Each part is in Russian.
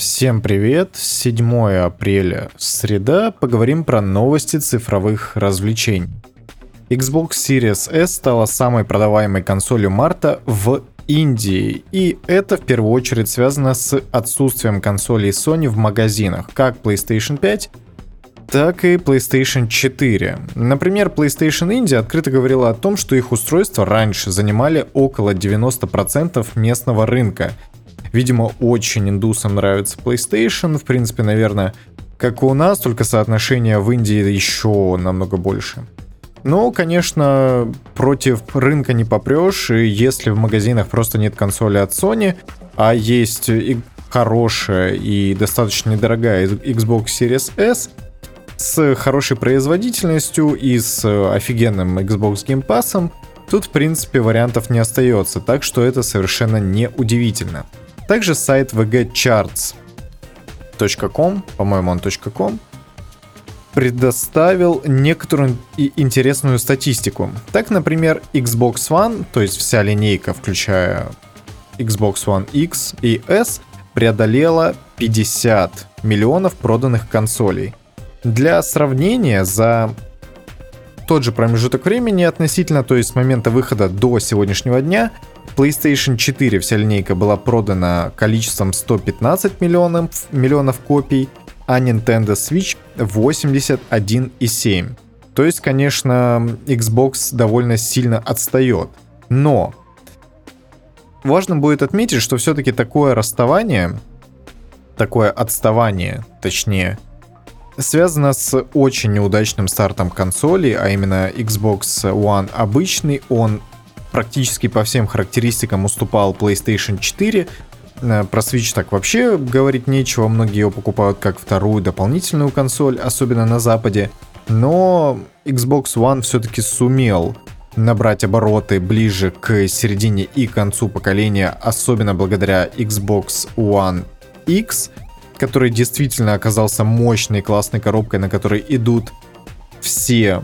Всем привет! 7 апреля, среда, поговорим про новости цифровых развлечений. Xbox Series S стала самой продаваемой консолью марта в Индии, и это в первую очередь связано с отсутствием консолей Sony в магазинах, как PlayStation 5, так и PlayStation 4. Например, PlayStation India открыто говорила о том, что их устройства раньше занимали около 90% местного рынка. Видимо, очень индусам нравится PlayStation, в принципе, наверное, как и у нас, только соотношение в Индии еще намного больше. Но, конечно, против рынка не попрешь, и если в магазинах просто нет консоли от Sony, а есть и хорошая и достаточно недорогая Xbox Series S, с хорошей производительностью и с офигенным Xbox Game Pass, тут в принципе вариантов не остается, так что это совершенно не удивительно. Также сайт vgcharts.com, по-моему он .com, предоставил некоторую интересную статистику. Так, например, Xbox One, то есть вся линейка, включая Xbox One X и S, преодолела 50 миллионов проданных консолей. Для сравнения, за тот же промежуток времени относительно, то есть с момента выхода до сегодняшнего дня, PlayStation 4 вся линейка была продана количеством 115 миллионов, миллионов копий, а Nintendo Switch 81,7. То есть, конечно, Xbox довольно сильно отстает. Но важно будет отметить, что все-таки такое расставание, такое отставание, точнее, связано с очень неудачным стартом консоли, а именно Xbox One обычный, он практически по всем характеристикам уступал PlayStation 4. Э, про Switch так вообще говорить нечего, многие его покупают как вторую дополнительную консоль, особенно на Западе. Но Xbox One все-таки сумел набрать обороты ближе к середине и концу поколения, особенно благодаря Xbox One X, который действительно оказался мощной, классной коробкой, на которой идут все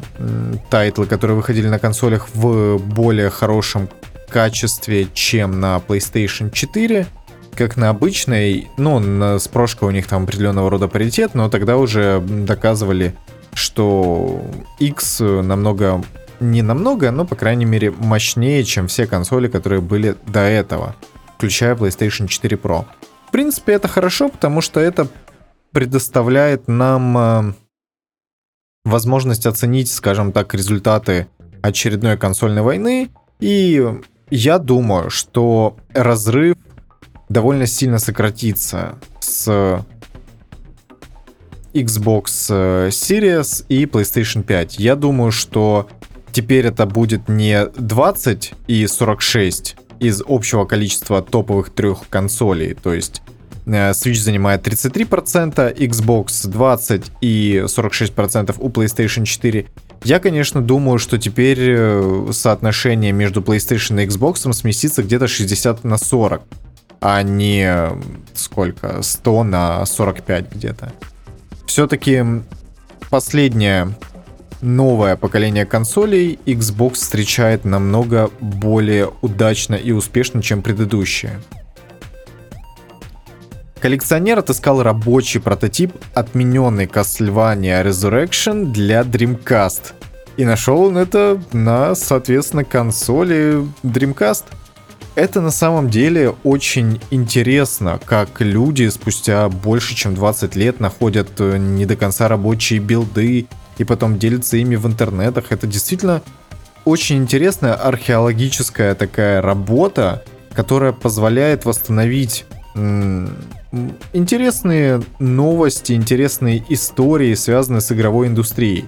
тайтлы, которые выходили на консолях в более хорошем качестве, чем на PlayStation 4, как на обычной, ну, с прошкой у них там определенного рода паритет, но тогда уже доказывали, что X намного, не намного, но, по крайней мере, мощнее, чем все консоли, которые были до этого, включая PlayStation 4 Pro. В принципе, это хорошо, потому что это предоставляет нам э, возможность оценить, скажем так, результаты очередной консольной войны. И я думаю, что разрыв довольно сильно сократится с Xbox Series и PlayStation 5. Я думаю, что теперь это будет не 20 и 46, из общего количества топовых трех консолей. То есть Switch занимает 33%, Xbox 20% и 46% у PlayStation 4. Я, конечно, думаю, что теперь э, соотношение между PlayStation и Xbox сместится где-то 60 на 40, а не сколько, 100 на 45 где-то. Все-таки последняя новое поколение консолей Xbox встречает намного более удачно и успешно, чем предыдущие. Коллекционер отыскал рабочий прототип отмененной Castlevania Resurrection для Dreamcast. И нашел он это на, соответственно, консоли Dreamcast. Это на самом деле очень интересно, как люди спустя больше чем 20 лет находят э, не до конца рабочие билды и потом делится ими в интернетах. Это действительно очень интересная археологическая такая работа, которая позволяет восстановить интересные новости, интересные истории, связанные с игровой индустрией.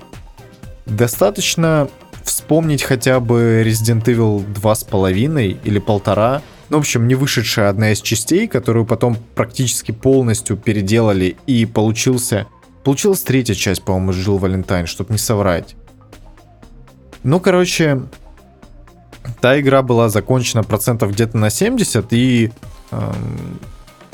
Достаточно вспомнить хотя бы Resident Evil 2,5 или полтора, ну, в общем, не вышедшая одна из частей, которую потом практически полностью переделали и получился Получилась третья часть, по-моему, Жил Валентайн, чтобы не соврать. Ну, короче, та игра была закончена процентов где-то на 70, и эм,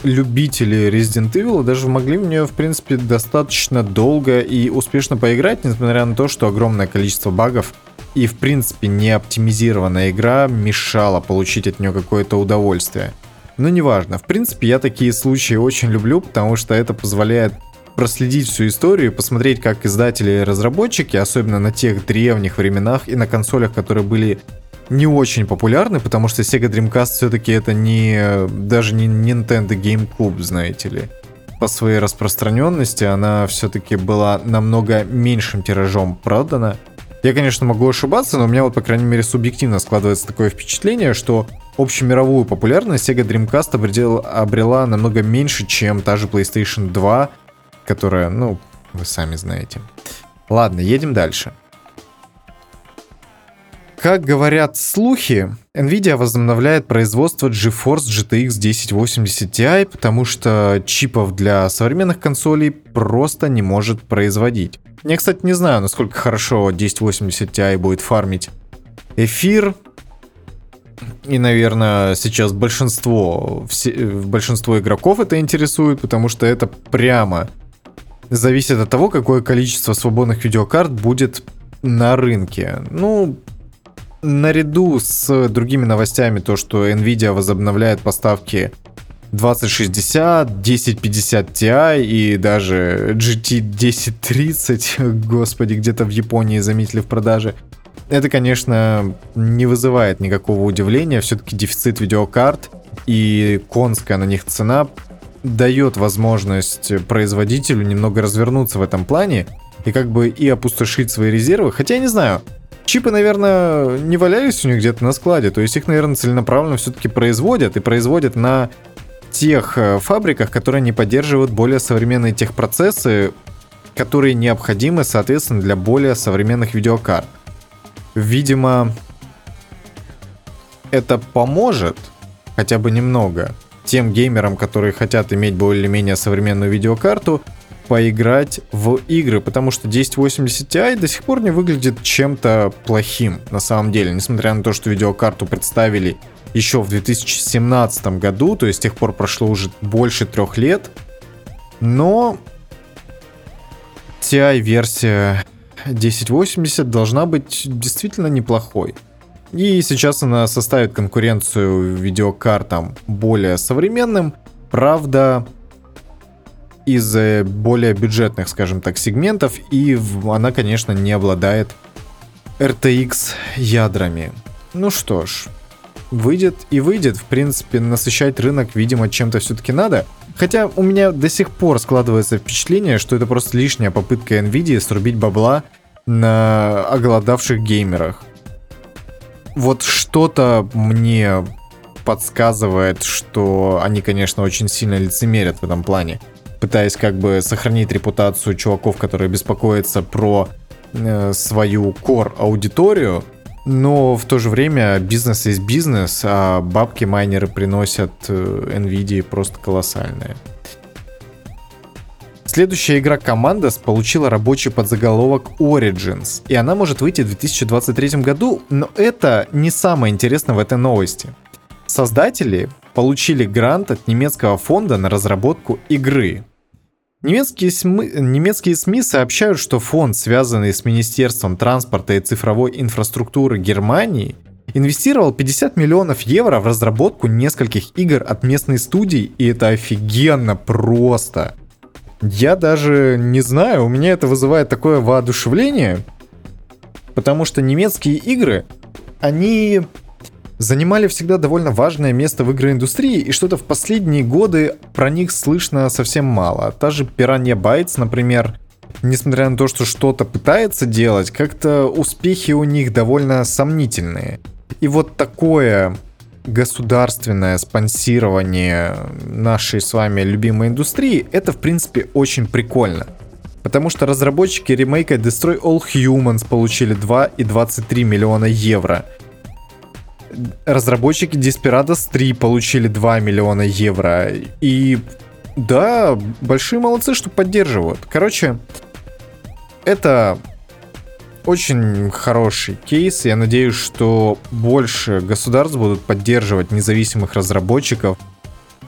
любители Resident Evil даже могли в нее, в принципе, достаточно долго и успешно поиграть, несмотря на то, что огромное количество багов и, в принципе, не оптимизированная игра мешала получить от нее какое-то удовольствие. Но неважно. В принципе, я такие случаи очень люблю, потому что это позволяет проследить всю историю и посмотреть, как издатели и разработчики, особенно на тех древних временах и на консолях, которые были не очень популярны, потому что Sega Dreamcast все-таки это не даже не Nintendo GameCube, знаете ли. По своей распространенности она все-таки была намного меньшим тиражом продана. Я, конечно, могу ошибаться, но у меня вот, по крайней мере, субъективно складывается такое впечатление, что общемировую популярность Sega Dreamcast обрела, обрела намного меньше, чем та же PlayStation 2, которая, ну, вы сами знаете. Ладно, едем дальше. Как говорят слухи, Nvidia возобновляет производство GeForce GTX 1080 Ti, потому что чипов для современных консолей просто не может производить. Я, кстати, не знаю, насколько хорошо 1080 Ti будет фармить эфир. И, наверное, сейчас большинство, все, большинство игроков это интересует, потому что это прямо зависит от того, какое количество свободных видеокарт будет на рынке. Ну, наряду с другими новостями, то, что Nvidia возобновляет поставки 2060, 1050 Ti и даже GT 1030, господи, где-то в Японии заметили в продаже. Это, конечно, не вызывает никакого удивления. Все-таки дефицит видеокарт и конская на них цена дает возможность производителю немного развернуться в этом плане и как бы и опустошить свои резервы. Хотя я не знаю, Чипы, наверное, не валялись у них где-то на складе, то есть их, наверное, целенаправленно все-таки производят и производят на тех э, фабриках, которые не поддерживают более современные техпроцессы, которые необходимы, соответственно, для более современных видеокарт. Видимо, это поможет хотя бы немного тем геймерам, которые хотят иметь более-менее современную видеокарту, поиграть в игры, потому что 1080 Ti до сих пор не выглядит чем-то плохим на самом деле, несмотря на то, что видеокарту представили еще в 2017 году, то есть с тех пор прошло уже больше трех лет, но TI версия 1080 должна быть действительно неплохой. И сейчас она составит конкуренцию видеокартам более современным. Правда, из более бюджетных, скажем так, сегментов, и она, конечно, не обладает RTX ядрами. Ну что ж, выйдет и выйдет. В принципе, насыщать рынок, видимо, чем-то все-таки надо. Хотя у меня до сих пор складывается впечатление, что это просто лишняя попытка Nvidia срубить бабла на оголодавших геймерах. Вот что-то мне подсказывает, что они, конечно, очень сильно лицемерят в этом плане пытаясь как бы сохранить репутацию чуваков, которые беспокоятся про э, свою core аудиторию, но в то же время бизнес есть бизнес, а бабки майнеры приносят э, Nvidia просто колоссальные. Следующая игра Commandos получила рабочий подзаголовок Origins, и она может выйти в 2023 году, но это не самое интересное в этой новости. Создатели получили грант от немецкого фонда на разработку игры. Немецкие СМИ, немецкие СМИ сообщают, что фонд, связанный с Министерством транспорта и цифровой инфраструктуры Германии, инвестировал 50 миллионов евро в разработку нескольких игр от местной студии, и это офигенно просто. Я даже не знаю, у меня это вызывает такое воодушевление, потому что немецкие игры, они занимали всегда довольно важное место в игроиндустрии, и что-то в последние годы про них слышно совсем мало. Та же Piranha Bytes, например, несмотря на то, что что-то пытается делать, как-то успехи у них довольно сомнительные. И вот такое государственное спонсирование нашей с вами любимой индустрии, это в принципе очень прикольно. Потому что разработчики ремейка Destroy All Humans получили 2 и 23 миллиона евро – разработчики Desperados 3 получили 2 миллиона евро. И да, большие молодцы, что поддерживают. Короче, это очень хороший кейс. Я надеюсь, что больше государств будут поддерживать независимых разработчиков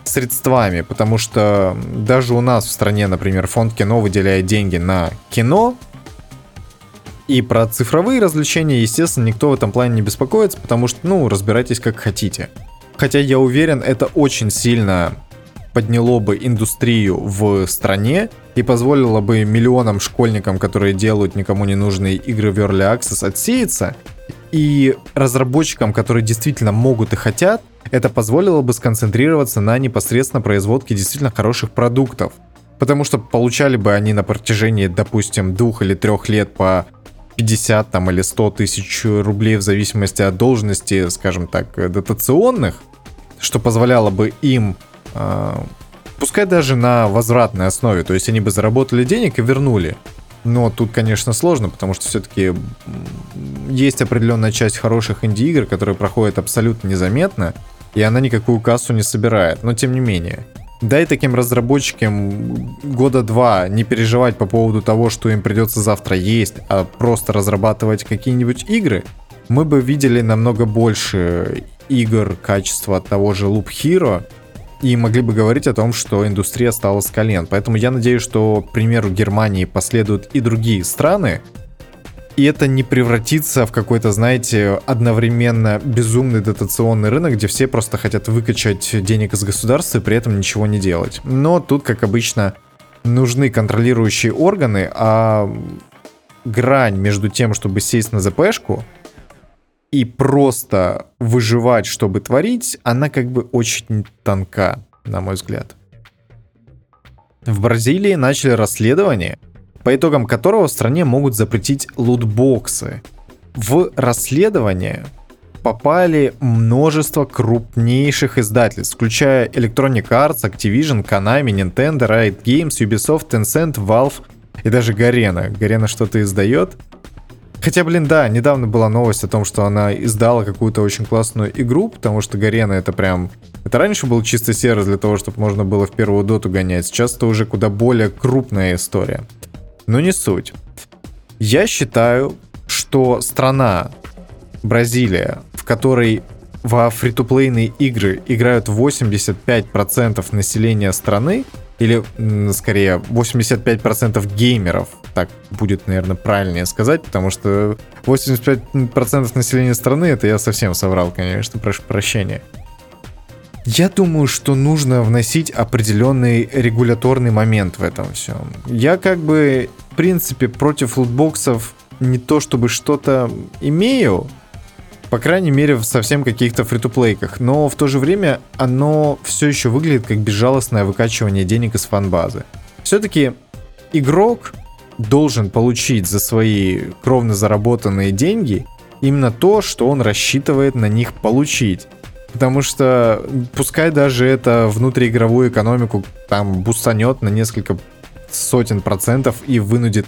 средствами, потому что даже у нас в стране, например, фонд кино выделяет деньги на кино, и про цифровые развлечения, естественно, никто в этом плане не беспокоится, потому что, ну, разбирайтесь как хотите. Хотя я уверен, это очень сильно подняло бы индустрию в стране и позволило бы миллионам школьникам, которые делают никому не нужные игры в Early Access, отсеяться. И разработчикам, которые действительно могут и хотят, это позволило бы сконцентрироваться на непосредственно производке действительно хороших продуктов. Потому что получали бы они на протяжении, допустим, двух или трех лет по 50 там, или 100 тысяч рублей в зависимости от должности, скажем так, дотационных, что позволяло бы им, э, пускай даже на возвратной основе, то есть они бы заработали денег и вернули. Но тут, конечно, сложно, потому что все-таки есть определенная часть хороших инди-игр, которые проходят абсолютно незаметно, и она никакую кассу не собирает. Но тем не менее. Дай таким разработчикам года два не переживать по поводу того, что им придется завтра есть, а просто разрабатывать какие-нибудь игры, мы бы видели намного больше игр качества того же Loop Hero, и могли бы говорить о том, что индустрия стала с колен. Поэтому я надеюсь, что, к примеру, Германии последуют и другие страны, и это не превратится в какой-то, знаете, одновременно безумный дотационный рынок, где все просто хотят выкачать денег из государства и при этом ничего не делать. Но тут, как обычно, нужны контролирующие органы, а грань между тем, чтобы сесть на ЗПшку и просто выживать, чтобы творить, она как бы очень тонка, на мой взгляд. В Бразилии начали расследование, по итогам которого в стране могут запретить лутбоксы. В расследование попали множество крупнейших издательств, включая Electronic Arts, Activision, Konami, Nintendo, Riot Games, Ubisoft, Tencent, Valve и даже Garena. Garena что-то издает. Хотя, блин, да, недавно была новость о том, что она издала какую-то очень классную игру, потому что Гарена это прям... Это раньше был чисто сервис для того, чтобы можно было в первую доту гонять. Сейчас это уже куда более крупная история но не суть. Я считаю, что страна Бразилия, в которой во фри-то-плейные игры играют 85% населения страны, или скорее 85% геймеров, так будет, наверное, правильнее сказать, потому что 85% населения страны, это я совсем соврал, конечно, прошу прощения. Я думаю, что нужно вносить определенный регуляторный момент в этом всем. Я как бы, в принципе, против лутбоксов не то чтобы что-то имею, по крайней мере, в совсем каких-то фри-то-плейках, но в то же время оно все еще выглядит как безжалостное выкачивание денег из фан-базы. Все-таки игрок должен получить за свои кровно заработанные деньги именно то, что он рассчитывает на них получить. Потому что пускай даже это внутриигровую экономику там бустанет на несколько сотен процентов и вынудит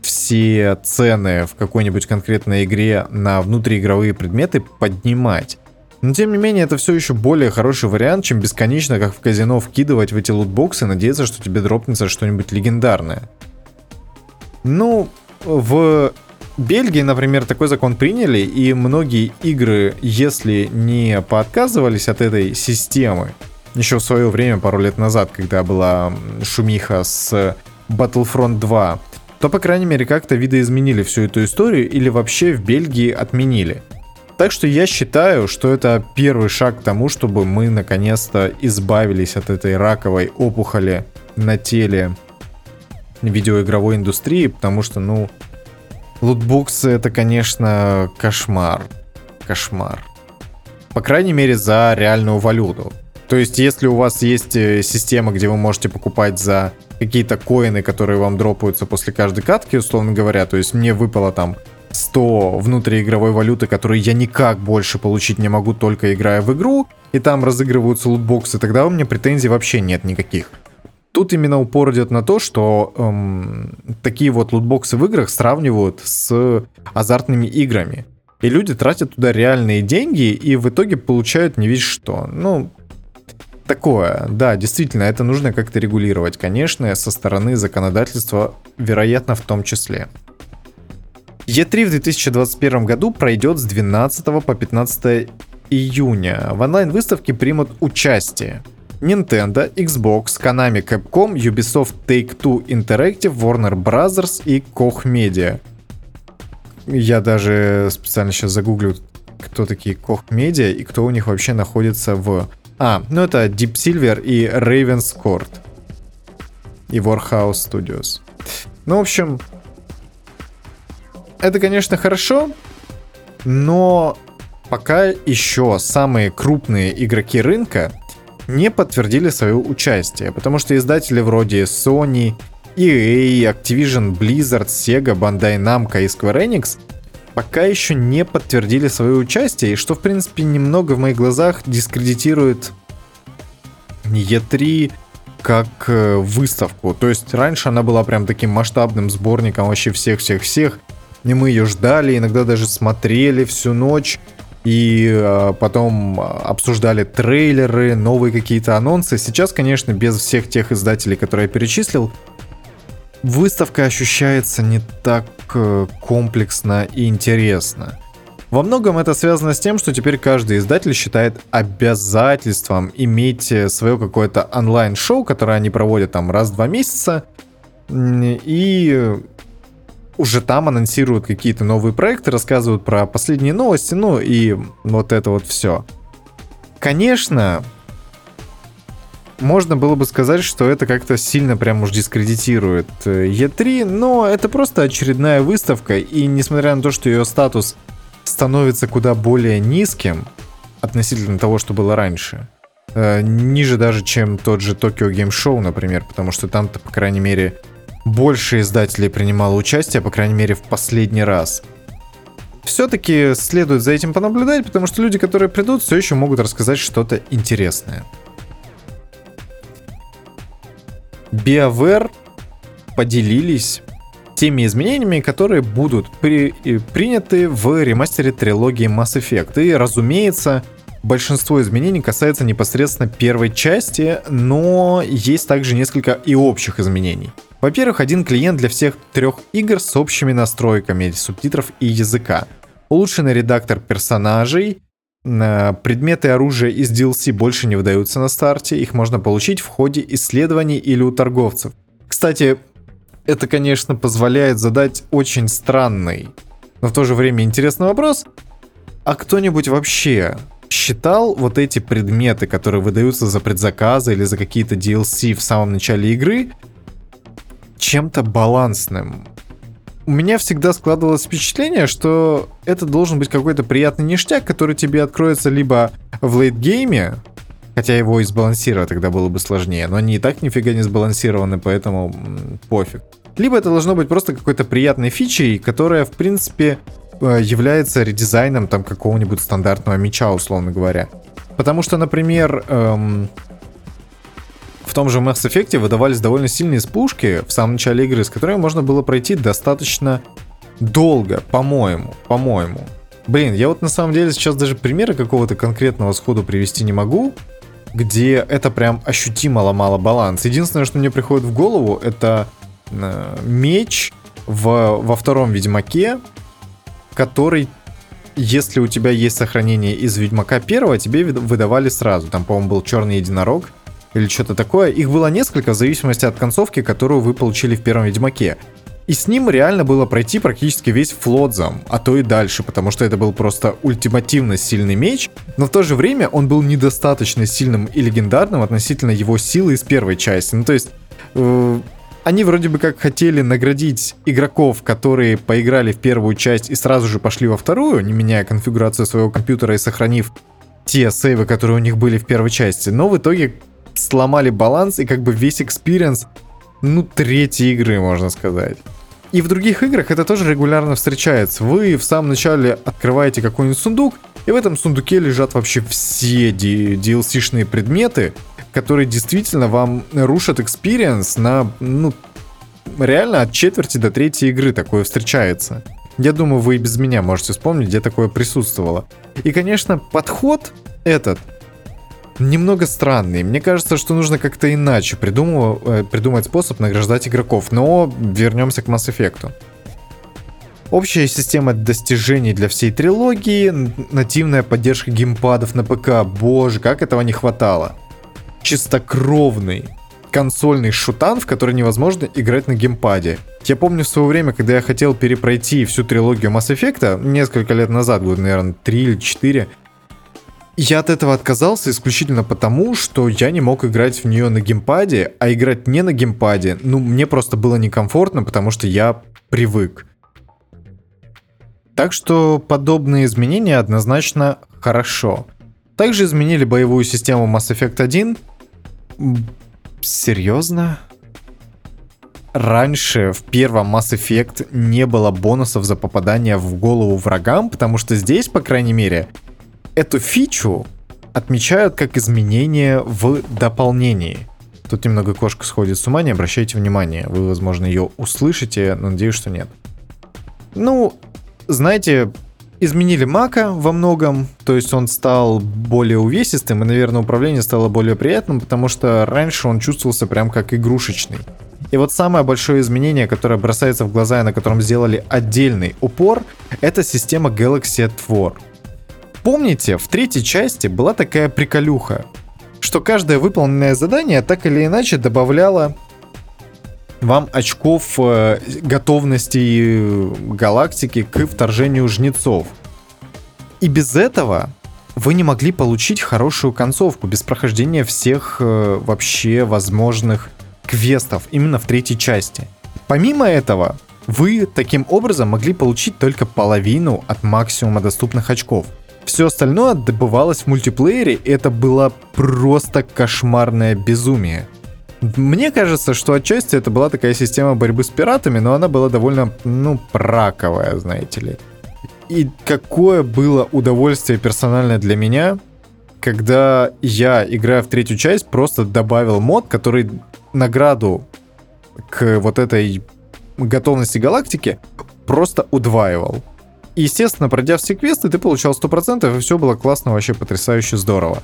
все цены в какой-нибудь конкретной игре на внутриигровые предметы поднимать. Но тем не менее, это все еще более хороший вариант, чем бесконечно, как в казино, вкидывать в эти лутбоксы и надеяться, что тебе дропнется что-нибудь легендарное. Ну, в Бельгии, например, такой закон приняли, и многие игры, если не поотказывались от этой системы, еще в свое время, пару лет назад, когда была шумиха с Battlefront 2, то, по крайней мере, как-то видоизменили всю эту историю или вообще в Бельгии отменили. Так что я считаю, что это первый шаг к тому, чтобы мы наконец-то избавились от этой раковой опухоли на теле видеоигровой индустрии, потому что, ну, Лутбуксы это, конечно, кошмар. Кошмар. По крайней мере, за реальную валюту. То есть, если у вас есть э, система, где вы можете покупать за какие-то коины, которые вам дропаются после каждой катки, условно говоря, то есть мне выпало там 100 внутриигровой валюты, которые я никак больше получить не могу, только играя в игру, и там разыгрываются лутбоксы, тогда у меня претензий вообще нет никаких. Тут именно упор идет на то, что эм, такие вот лутбоксы в играх сравнивают с азартными играми. И люди тратят туда реальные деньги и в итоге получают не весь что. Ну, такое. Да, действительно, это нужно как-то регулировать. Конечно, со стороны законодательства, вероятно, в том числе. E3 в 2021 году пройдет с 12 по 15 июня. В онлайн-выставке примут участие Nintendo, Xbox, Konami, Capcom, Ubisoft Take-Two Interactive, Warner Brothers и Koch Media. Я даже специально сейчас загуглю, кто такие Koch Media и кто у них вообще находится в... А, ну это Deep Silver и Raven's Court. И Warhouse Studios. Ну, в общем, это, конечно, хорошо, но пока еще самые крупные игроки рынка не подтвердили свое участие, потому что издатели вроде Sony, EA, Activision, Blizzard, Sega, Bandai Namco и Square Enix пока еще не подтвердили свое участие, и что, в принципе, немного в моих глазах дискредитирует E3 как э, выставку. То есть раньше она была прям таким масштабным сборником вообще всех-всех-всех, и мы ее ждали, иногда даже смотрели всю ночь, и э, потом обсуждали трейлеры, новые какие-то анонсы. Сейчас, конечно, без всех тех издателей, которые я перечислил, выставка ощущается не так э, комплексно и интересно. Во многом это связано с тем, что теперь каждый издатель считает обязательством иметь э, свое какое-то онлайн-шоу, которое они проводят там раз в два месяца, и уже там анонсируют какие-то новые проекты, рассказывают про последние новости, ну и вот это вот все. Конечно, можно было бы сказать, что это как-то сильно прям уж дискредитирует E3, э, но это просто очередная выставка, и несмотря на то, что ее статус становится куда более низким относительно того, что было раньше, э, ниже даже, чем тот же Tokyo Game Show, например, потому что там-то, по крайней мере, больше издателей принимало участие, по крайней мере, в последний раз. Все-таки следует за этим понаблюдать, потому что люди, которые придут, все еще могут рассказать что-то интересное. BioWare поделились теми изменениями, которые будут при, приняты в ремастере трилогии Mass Effect. И, разумеется, большинство изменений касается непосредственно первой части, но есть также несколько и общих изменений. Во-первых, один клиент для всех трех игр с общими настройками субтитров и языка. Улучшенный редактор персонажей, э, Предметы оружия из DLC больше не выдаются на старте, их можно получить в ходе исследований или у торговцев. Кстати, это, конечно, позволяет задать очень странный, но в то же время интересный вопрос. А кто-нибудь вообще считал вот эти предметы, которые выдаются за предзаказы или за какие-то DLC в самом начале игры, чем-то балансным. У меня всегда складывалось впечатление, что это должен быть какой-то приятный ништяк, который тебе откроется либо в лейтгейме, хотя его и сбалансировать тогда было бы сложнее, но они и так нифига не сбалансированы, поэтому пофиг. Либо это должно быть просто какой-то приятной фичей, которая, в принципе, э, является редизайном там какого-нибудь стандартного меча, условно говоря. Потому что, например, эм, в том же Mass Effect выдавались довольно сильные спушки в самом начале игры, с которыми можно было пройти достаточно долго, по-моему, по-моему. Блин, я вот на самом деле сейчас даже примера какого-то конкретного сходу привести не могу, где это прям ощутимо ломало баланс. Единственное, что мне приходит в голову, это э, меч в, во втором Ведьмаке, который, если у тебя есть сохранение из Ведьмака первого, тебе выдавали сразу. Там, по-моему, был черный единорог, или что-то такое. Их было несколько в зависимости от концовки, которую вы получили в первом Ведьмаке. И с ним реально было пройти практически весь флотзам, а то и дальше, потому что это был просто ультимативно сильный меч, но в то же время он был недостаточно сильным и легендарным относительно его силы из первой части. Ну то есть... Э, они вроде бы как хотели наградить игроков, которые поиграли в первую часть и сразу же пошли во вторую, не меняя конфигурацию своего компьютера и сохранив те сейвы, которые у них были в первой части. Но в итоге сломали баланс и как бы весь experience, ну, третьей игры, можно сказать. И в других играх это тоже регулярно встречается. Вы в самом начале открываете какой-нибудь сундук, и в этом сундуке лежат вообще все DLC-шные предметы, которые действительно вам рушат experience на, ну, реально от четверти до третьей игры такое встречается. Я думаю, вы и без меня можете вспомнить, где такое присутствовало. И, конечно, подход этот немного странный. Мне кажется, что нужно как-то иначе придумывать, э, придумать способ награждать игроков. Но вернемся к Mass Effect. Общая система достижений для всей трилогии, нативная поддержка геймпадов на ПК. Боже, как этого не хватало. Чистокровный консольный шутан, в который невозможно играть на геймпаде. Я помню в свое время, когда я хотел перепройти всю трилогию Mass Effect, несколько лет назад, год, наверное, 3 или 4, я от этого отказался исключительно потому, что я не мог играть в нее на геймпаде, а играть не на геймпаде, ну, мне просто было некомфортно, потому что я привык. Так что подобные изменения однозначно хорошо. Также изменили боевую систему Mass Effect 1. Серьезно? Раньше в первом Mass Effect не было бонусов за попадание в голову врагам, потому что здесь, по крайней мере, эту фичу отмечают как изменение в дополнении. Тут немного кошка сходит с ума, не обращайте внимания. Вы, возможно, ее услышите, но надеюсь, что нет. Ну, знаете, изменили Мака во многом, то есть он стал более увесистым, и, наверное, управление стало более приятным, потому что раньше он чувствовался прям как игрушечный. И вот самое большое изменение, которое бросается в глаза и на котором сделали отдельный упор, это система Galaxy War. Помните, в третьей части была такая приколюха, что каждое выполненное задание так или иначе добавляло вам очков э, готовности галактики к вторжению жнецов. И без этого вы не могли получить хорошую концовку без прохождения всех э, вообще возможных квестов именно в третьей части. Помимо этого, вы таким образом могли получить только половину от максимума доступных очков – все остальное добывалось в мультиплеере, и это было просто кошмарное безумие. Мне кажется, что отчасти это была такая система борьбы с пиратами, но она была довольно, ну, раковая, знаете ли. И какое было удовольствие персональное для меня, когда я, играя в третью часть, просто добавил мод, который награду к вот этой готовности галактики просто удваивал. И, естественно, пройдя все квесты, ты получал 100%, и все было классно, вообще потрясающе здорово.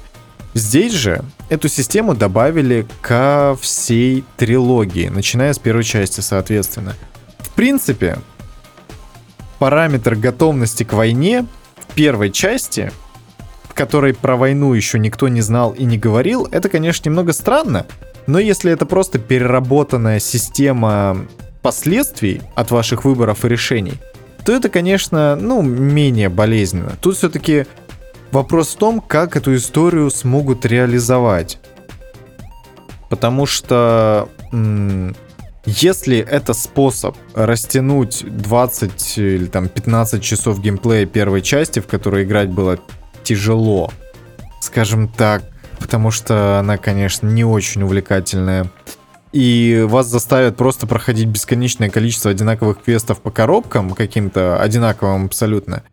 Здесь же эту систему добавили ко всей трилогии, начиная с первой части, соответственно. В принципе, параметр готовности к войне в первой части, в которой про войну еще никто не знал и не говорил, это, конечно, немного странно, но если это просто переработанная система последствий от ваших выборов и решений, то это, конечно, ну, менее болезненно. Тут все-таки вопрос в том, как эту историю смогут реализовать. Потому что если это способ растянуть 20 или там 15 часов геймплея первой части, в которой играть было тяжело, скажем так, потому что она, конечно, не очень увлекательная, и вас заставят просто проходить бесконечное количество одинаковых квестов по коробкам, каким-то одинаковым абсолютно,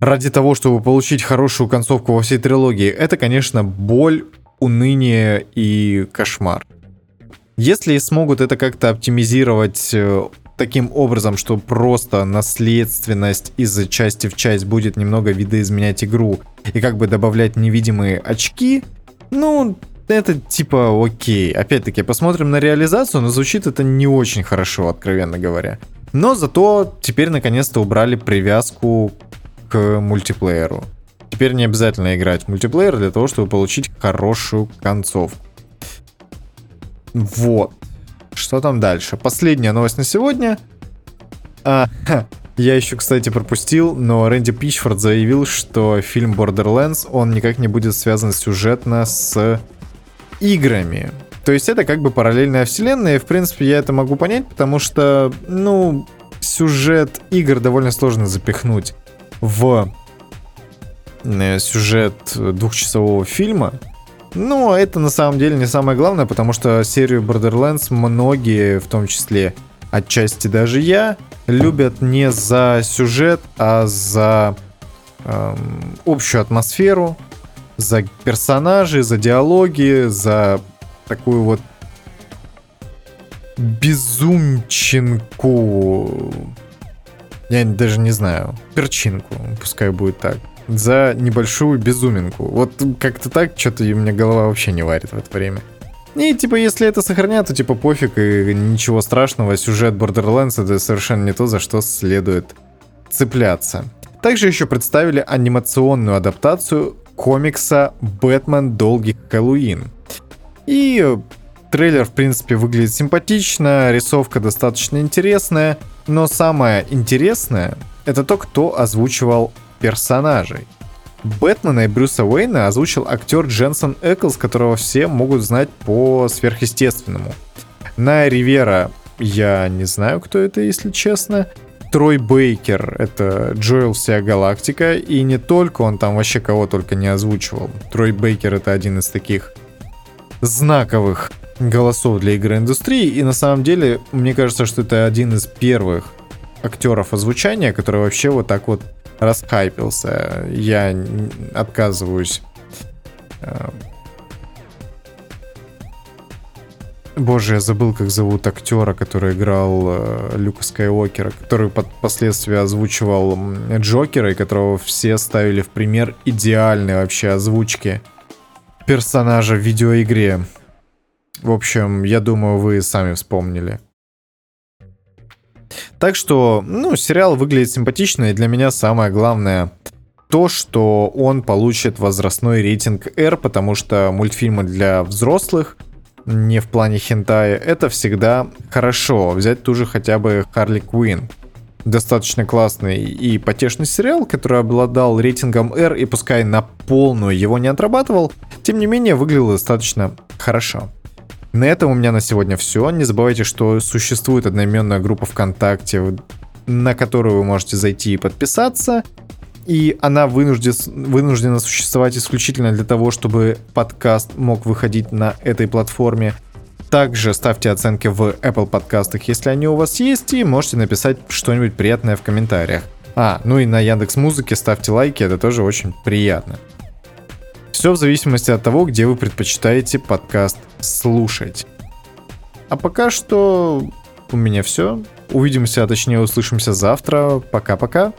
ради того, чтобы получить хорошую концовку во всей трилогии, это, конечно, боль, уныние и кошмар. Если смогут это как-то оптимизировать э, таким образом, что просто наследственность из части в часть будет немного видоизменять игру и как бы добавлять невидимые очки, ну, это типа окей. Опять-таки, посмотрим на реализацию, но звучит это не очень хорошо, откровенно говоря. Но зато теперь наконец-то убрали привязку к мультиплееру. Теперь не обязательно играть в мультиплеер для того, чтобы получить хорошую концовку. Вот. Что там дальше? Последняя новость на сегодня. А, я еще, кстати, пропустил, но Рэнди Пичфорд заявил, что фильм Borderlands, он никак не будет связан сюжетно с играми. То есть это как бы параллельная вселенная, и в принципе я это могу понять, потому что, ну, сюжет игр довольно сложно запихнуть в э, сюжет двухчасового фильма. Но это на самом деле не самое главное, потому что серию Borderlands многие, в том числе отчасти даже я, любят не за сюжет, а за эм, общую атмосферу, за персонажей, за диалоги, за такую вот безумчинку. Я даже не знаю. Перчинку, пускай будет так. За небольшую безуминку. Вот как-то так, что-то у меня голова вообще не варит в это время. И типа, если это сохранят, то типа пофиг и ничего страшного. Сюжет Borderlands это совершенно не то, за что следует цепляться. Также еще представили анимационную адаптацию комикса «Бэтмен. Долгий Хэллоуин». И Трейлер, в принципе, выглядит симпатично, рисовка достаточно интересная, но самое интересное — это то, кто озвучивал персонажей. Бэтмена и Брюса Уэйна озвучил актер Дженсен Эклс, которого все могут знать по сверхъестественному. На Ривера я не знаю, кто это, если честно. Трой Бейкер — это Джоэл Вся Галактика, и не только он там вообще кого только не озвучивал. Трой Бейкер — это один из таких знаковых голосов для игры индустрии, и на самом деле, мне кажется, что это один из первых актеров озвучания, который вообще вот так вот расхайпился. Я отказываюсь Боже, я забыл, как зовут актера, который играл э, Люка Скайуокера, который под последствия озвучивал Джокера, и которого все ставили в пример идеальной вообще озвучки персонажа в видеоигре. В общем, я думаю, вы сами вспомнили. Так что, ну, сериал выглядит симпатично, и для меня самое главное то, что он получит возрастной рейтинг R, потому что мультфильмы для взрослых — не в плане хентая, это всегда хорошо. Взять ту же хотя бы Харли Квин. Достаточно классный и потешный сериал, который обладал рейтингом R и пускай на полную его не отрабатывал, тем не менее выглядел достаточно хорошо. На этом у меня на сегодня все. Не забывайте, что существует одноименная группа ВКонтакте, на которую вы можете зайти и подписаться и она вынуждена, вынуждена существовать исключительно для того, чтобы подкаст мог выходить на этой платформе. Также ставьте оценки в Apple подкастах, если они у вас есть, и можете написать что-нибудь приятное в комментариях. А, ну и на Яндекс Музыке ставьте лайки, это тоже очень приятно. Все в зависимости от того, где вы предпочитаете подкаст слушать. А пока что у меня все. Увидимся, а точнее услышимся завтра. Пока-пока.